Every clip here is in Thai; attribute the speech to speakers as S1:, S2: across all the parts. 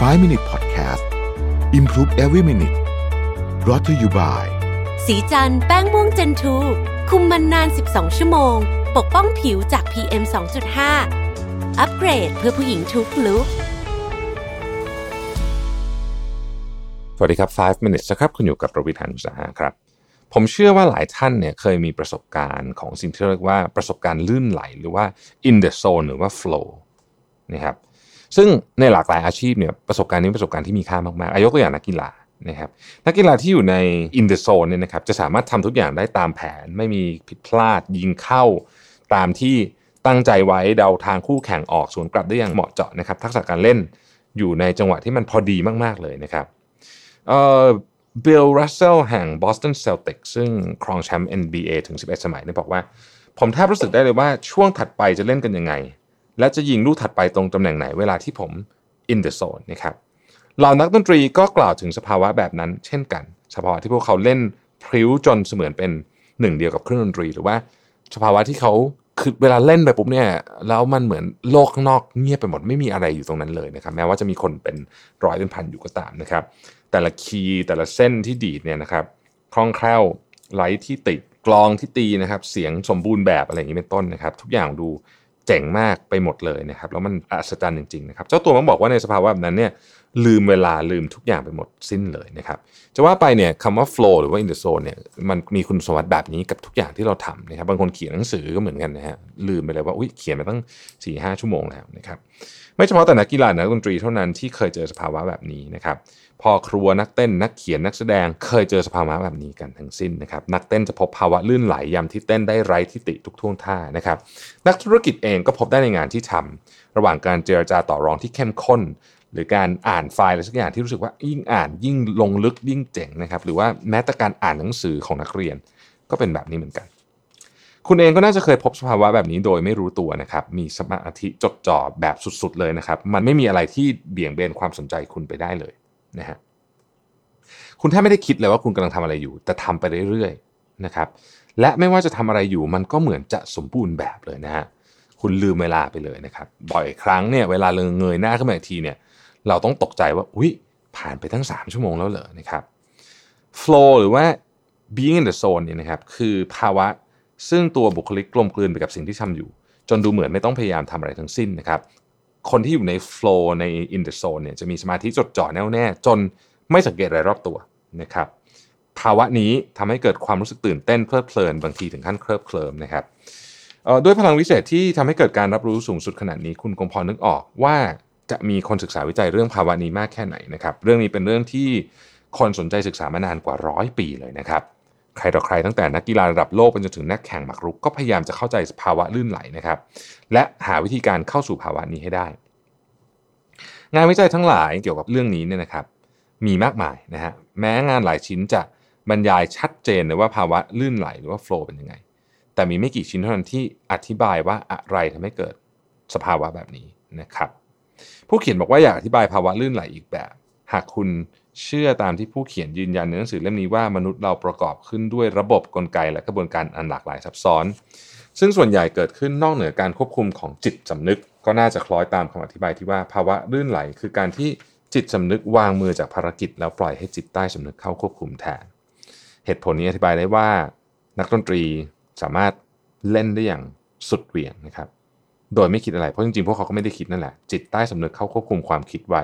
S1: 5 Minute Podcast Improve Every Minute brought to you by
S2: สีจันแป้งม่วงเจนทูคุมมันนาน 12 ชั่วโมง ปกป้องผิวจาก PM 2.5 อัปเกรดเพื่อผู้หญิงทุกลุก
S3: สวัสดีครับ 5 minutes นะครับ คุณอยู่กับประวิทยานุสาหะครับ ผมเชื่อว่าหลายท่านเนี่ยเคยมีประสบการณ์ของสิ่งที่เรียกว่าประสบการณ์ลื่นไหล หรือว่า in the zone หรือว่า flow นะครับ ซึ่งในหลากหลายอาชีพเนี่ยประสบการณ์นี้ประสบการณ์ที่มีค่ามากๆอายกตัวอย่างนักกีฬานะครับนักกีฬาที่อยู่ใน in the zone เนี่ยนะครับจะสามารถทำทุกอย่างได้ตามแผน ไม่มีผิดพลาดยิงเข้า ตามที่ตั้งใจไว้เดาทางคู่แข่งออกสวนกลับได้อย่างเหมาะเจาะนะครับทักษะการเล่นอยู่ในจังหวะที่มันพอดีมาก ๆ เลยนะครับเอ่อบิลรัสเซลแห่ง Boston Celtics ซึ่งครองแชมป์ NBA ถึง 11 สมัยเนี่ยบอกว่า ผมแทบรู้สึกได้เลยว่าช่วงถัดไปจะเล่นกันยังไง และจะยิงลูกถัดไปตรงตำแหน่งไหนเวลาที่ผม in the zone นะครับเหล่านักดนตรีก็กล่าวถึงสภาวะแบบนั้น เช่นกันสภาวะที่พวกเขาเล่นพริ้วจนเสมือนเป็นหนึ่งเดียวกับเครื่องดนตรี หรือว่าสภาวะที่เขาคือเวลาเล่นไปปุ๊บเนี่ยแล้วมันเหมือนโลกข้างนอกเงียบไปหมดไม่มีอะไรอยู่ตรงนั้นเลยนะครับแม้ว่าจะมีคนเป็นร้อยเป็นพันอยู่ก็ตามนะครับ แต่ละคีย์แต่ละเส้นที่ดีดเนี่ยนะครับคล่องแคล่วไลท์ที่ติดกลองที่ตีนะครับ เสียงสมบูรณ์แบบอะไรอย่างนี้เป็นต้นนะครับ ทุกอย่างดู เจ๋งมากไปหมดเลยนะครับแล้วมันอัศจรรย์จริงๆนะครับเจ้าตัวมันบอกว่าในสภาวะแบบนั้นเนี่ยลืมเวลาลืมทุกอย่างไปหมดสิ้นเลยนะครับจะว่าไปเนี่ยคำว่า flow หรือว่า in the zone เนี่ยมันมีคุณสมบัติแบบนี้กับทุกอย่างที่เราทำนะครับบางคนเขียนหนังสือก็เหมือนกันนะฮะลืมไปเลยว่าอุ้ยเขียนมาตั้ง4ี่ห้าชั่วโมงแล้วนะครับ ไม่เฉพาะแต่นักกีฬานักดนตรีเท่านั้นที่เคยเจอสภาวะแบบนี้นะครับพอครัวนักเต้นนักเขียนนักแสดงเคยเจอสภาวะแบบนี้กันทั้งสิ้นนะครับนักเต้นจะพบภาวะลื่นไหลยามที่เต้นได้ไร้ทิติทุกท่วงท่านะครับนักธุรกิจเองก็พบได้ในงานที่ทำระหว่างการเจรจาต่อรองที่เข้มข้น หรือการอ่านไฟล์อะไรสักอย่างที่รู้สึกว่ายิ่งอ่านยิ่งลงลึกยิ่งเจ๋งนะครับหรือว่าแม้แต่การอ่านหนังสือของนักเรียนก็เป็นแบบนี้เหมือนกัน คุณเองก็น่าจะเคยพบสภาวะแบบนี้โดยไม่รู้ตัวนะครับ มีสมาธิจดจ่อแบบสุดๆเลยนะครับ มันไม่มีอะไรที่เบี่ยงเบนความสนใจคุณไปได้เลยนะฮะ คุณแทบไม่ได้คิดเลยว่าคุณกำลังทำอะไรอยู่ แต่ทำไปเรื่อยๆนะครับ และไม่ว่าจะทำอะไรอยู่ มันก็เหมือนจะสมบูรณ์แบบเลยนะฮะ คุณลืมเวลาไปเลยนะครับ บ่อยครั้งเนี่ยเวลาเงยหน้าขึ้นมาอีกทีเนี่ย เราต้องตกใจว่า อุ้ยผ่านไปทั้ง 3 ชั่วโมงแล้วเหรอนะครับ flow หรือว่า being in the zone เนี่ยนะครับ คือภาวะ ซึ่งตัวบุคลิกกลมกลืนไปกับสิ่งที่ทำอยู่ จนดูเหมือนไม่ต้องพยายามทำอะไรทั้งสิ้นนะครับ คนที่อยู่ใน flow ใน in the zone เนี่ยจะมีสมาธิจดจ่อแน่วแน่ จนไม่สังเกตอะไรรอบตัวนะครับภาวะนี้ทำให้เกิดความรู้สึกตื่นเต้นเพลิดเพลินบางทีถึงขั้นเคลิบเคลิมนะครับด้วยพลังวิเศษที่ทำให้เกิดการรับรู้สูงสุดขนาดนี้ คุณคงพอนึกออกว่าจะมีคนศึกษาวิจัยเรื่องภาวะนี้มากแค่ไหนนะครับ เรื่องนี้เป็นเรื่องที่คนสนใจศึกษามานานกว่าร้อยปีเลยนะครับ ใครต่อใครตั้งแต่นักกีฬาระดับโลกไปจนถึงนักแข่งหมากรุกก็พยายามจะเข้าใจภาวะลื่นไหลนะครับ และหาวิธีการเข้าสู่ภาวะนี้ให้ได้ งานวิจัยทั้งหลายเกี่ยวกับเรื่องนี้เนี่ยนะครับ มีมากมายนะฮะแม้งานหลายชิ้นจะบรรยายชัดเจนเลยว่าภาวะลื่นไหลหรือว่าโฟล์เป็นยังไง แต่มีไม่กี่ชิ้นเท่านั้นที่อธิบายว่าอะไรทำให้เกิดสภาวะแบบนี้นะครับ ผู้เขียนบอกว่าอยากอธิบายภาวะลื่นไหลอีกแบบ หากคุณ เชื่อตามที่ผู้เขียนยืนยันในหนังสือเล่มนี้ว่ามนุษย์เราประกอบขึ้นด้วยระบบกลไกและกระบวนการอันหลากหลายซับซ้อน ซึ่งส่วนใหญ่เกิดขึ้นนอกเหนือการควบคุมของจิตสำนึก ก็น่าจะคล้อยตามคำอธิบายที่ว่าภาวะลื่นไหล คือการที่จิตสำนึกวางมือจากภารกิจ แล้วปล่อยให้จิตใต้สำนึกเข้าควบคุมแทน เหตุผลนี้อธิบายได้ว่า นักดนตรีสามารถเล่นได้อย่างสุดเหวี่ยงนะครับ โดยไม่คิดอะไร เพราะจริงๆ พวกเขาก็ไม่ได้คิดนั่นแหละ จิตใต้สำนึกเข้าควบคุมความคิดไว้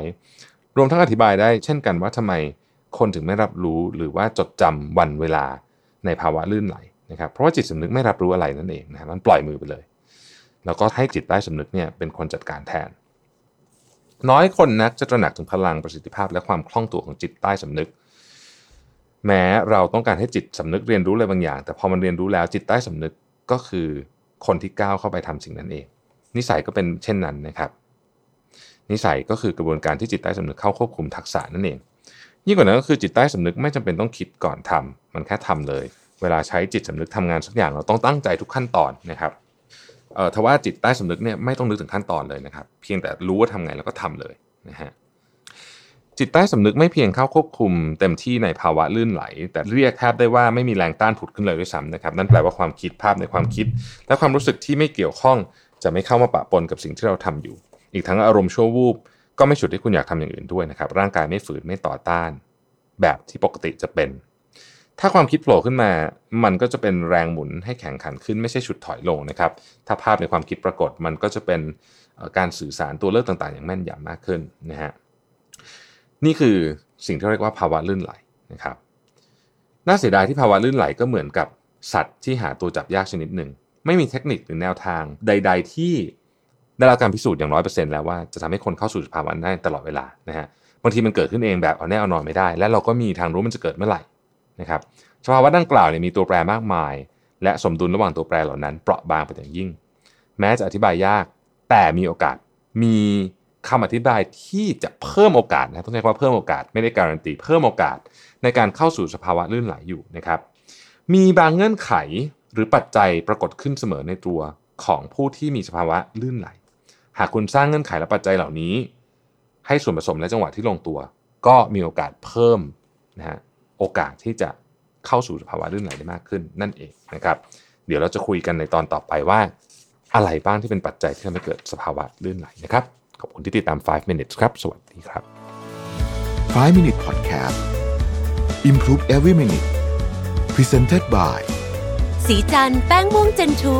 S3: รวมทั้งอธิบายได้เช่นกันว่าทำไมคนถึงไม่รับรู้หรือว่าจดจำวันเวลาในภาวะลื่นไหลนะครับเพราะว่าจิตสำนึกไม่รับรู้อะไรนั่นเองนะมันปล่อยมือไปเลย แล้วก็ให้จิตใต้สำนึกเนี่ยเป็นคนจัดการแทน น้อยคนนักจะตระหนักถึงพลังประสิทธิภาพ และความคล่องตัวของจิตใต้สำนึก แม้เราต้องการให้จิตสำนึกเรียนรู้อะไรบางอย่าง แต่พอมันเรียนรู้แล้วจิตใต้สำนึกก็คือคนที่ก้าวเข้าไปทำสิ่งนั้นเอง นิสัยก็เป็นเช่นนั้นนะครับ นิสัยก็คือกระบวนการที่จิตใต้สำนึกเข้าควบคุมทักษะนั่นเอง ยิ่งกว่านั้นก็คือจิตใต้สำนึกไม่จำเป็นต้องคิดก่อนทำมันแค่ทำเลย เวลาใช้จิตสำนึกทำงานสักอย่างเราต้องตั้งใจทุกขั้นตอนนะครับเอ่อทว่าจิตใต้สำนึกเนี่ยไม่ต้องนึกถึงขั้นตอนเลยนะครับ เพียงแต่รู้ว่าทำไงแล้วก็ทำเลยนะฮะจิตใต้สำนึกไม่เพียงเข้าควบคุมเต็มที่ในภาวะลื่นไหล แต่เรียกแทบได้ว่าไม่มีแรงต้านผุดขึ้นเลยด้วยซ้ำนะครับนั่นแปลว่าความคิดภาพในความคิด และความรู้สึกที่ไม่เกี่ยวข้องจะไม่เข้ามาปะปนกับสิ่งที่เราทำอยู่ อีกทั้งอารมณ์ชั่ววูบก็ไม่ฉุดให้คุณอยากทำอย่างอื่นด้วยนะครับ ร่างกายไม่ฝืนไม่ต่อต้าน แบบที่ปกติจะเป็น ถ้าความคิดโผล่ขึ้นมา มันก็จะเป็นแรงหมุนให้แข่งขันขึ้นไม่ใช่ฉุดถอยลงนะครับ ถ้าภาพในความคิดปรากฏมันก็จะเป็นการสื่อสารตัวเลือกต่างๆ อย่างแม่นยำมากขึ้นนะฮะนี่คือสิ่งที่เรียกว่าภาวะลื่นไหลนะครับน่าเสียดายที่ภาวะลื่นไหลก็เหมือนกับสัตว์ที่หาตัวจับยากชนิดหนึ่ง ไม่มีเทคนิคหรือแนวทางใด ๆ ที่ ได้รับการพิสูจน์อย่างร้อยเปอร์เซ็นต์แล้วว่าจะทำให้คนเข้าสู่สภาวะได้ตลอดเวลานะฮะบางทีมันเกิดขึ้นเองแบบเอาแน่เอานอนไม่ได้ และเราก็มีทางรู้มันจะเกิดเมื่อไหร่นะครับสภาวะดังกล่าวเนี่ยมีตัวแปรมากมาย และสมดุลระหว่างตัวแปรเหล่านั้นเปราะบางเป็นอย่างยิ่ง แม้จะอธิบายยากแต่มีโอกาสมีคำอธิบายที่จะเพิ่มโอกาสนะต้องใช้คำว่าเพิ่มโอกาสไม่ได้การันตีเพิ่มโอกาสในการเข้าสู่สภาวะลื่นไหลอยู่นะครับ มีบางเงื่อนไขหรือปัจจัยปรากฏขึ้นเสมอในตัวของผู้ที่มีสภาวะลื่นไหล หากคุณสร้างเงื่อนไขและปัจจัยเหล่านี้ ให้ส่วนผสมและจังหวะที่ลงตัว ก็มีโอกาสเพิ่มนะฮะโอกาสที่จะเข้าสู่สภาวะลื่นไหลได้มากขึ้นนั่นเองนะครับ เดี๋ยวเราจะคุยกันในตอนต่อไปว่า อะไรบ้างที่เป็นปัจจัยที่ทำให้เกิดสภาวะลื่นไหลนะครับขอบคุณที่ติดตาม 5 minutes ครับ สวัสดีครับ
S1: 5 minute podcast improve every minute presented by
S2: สีจันแป้งม่วงเจนทู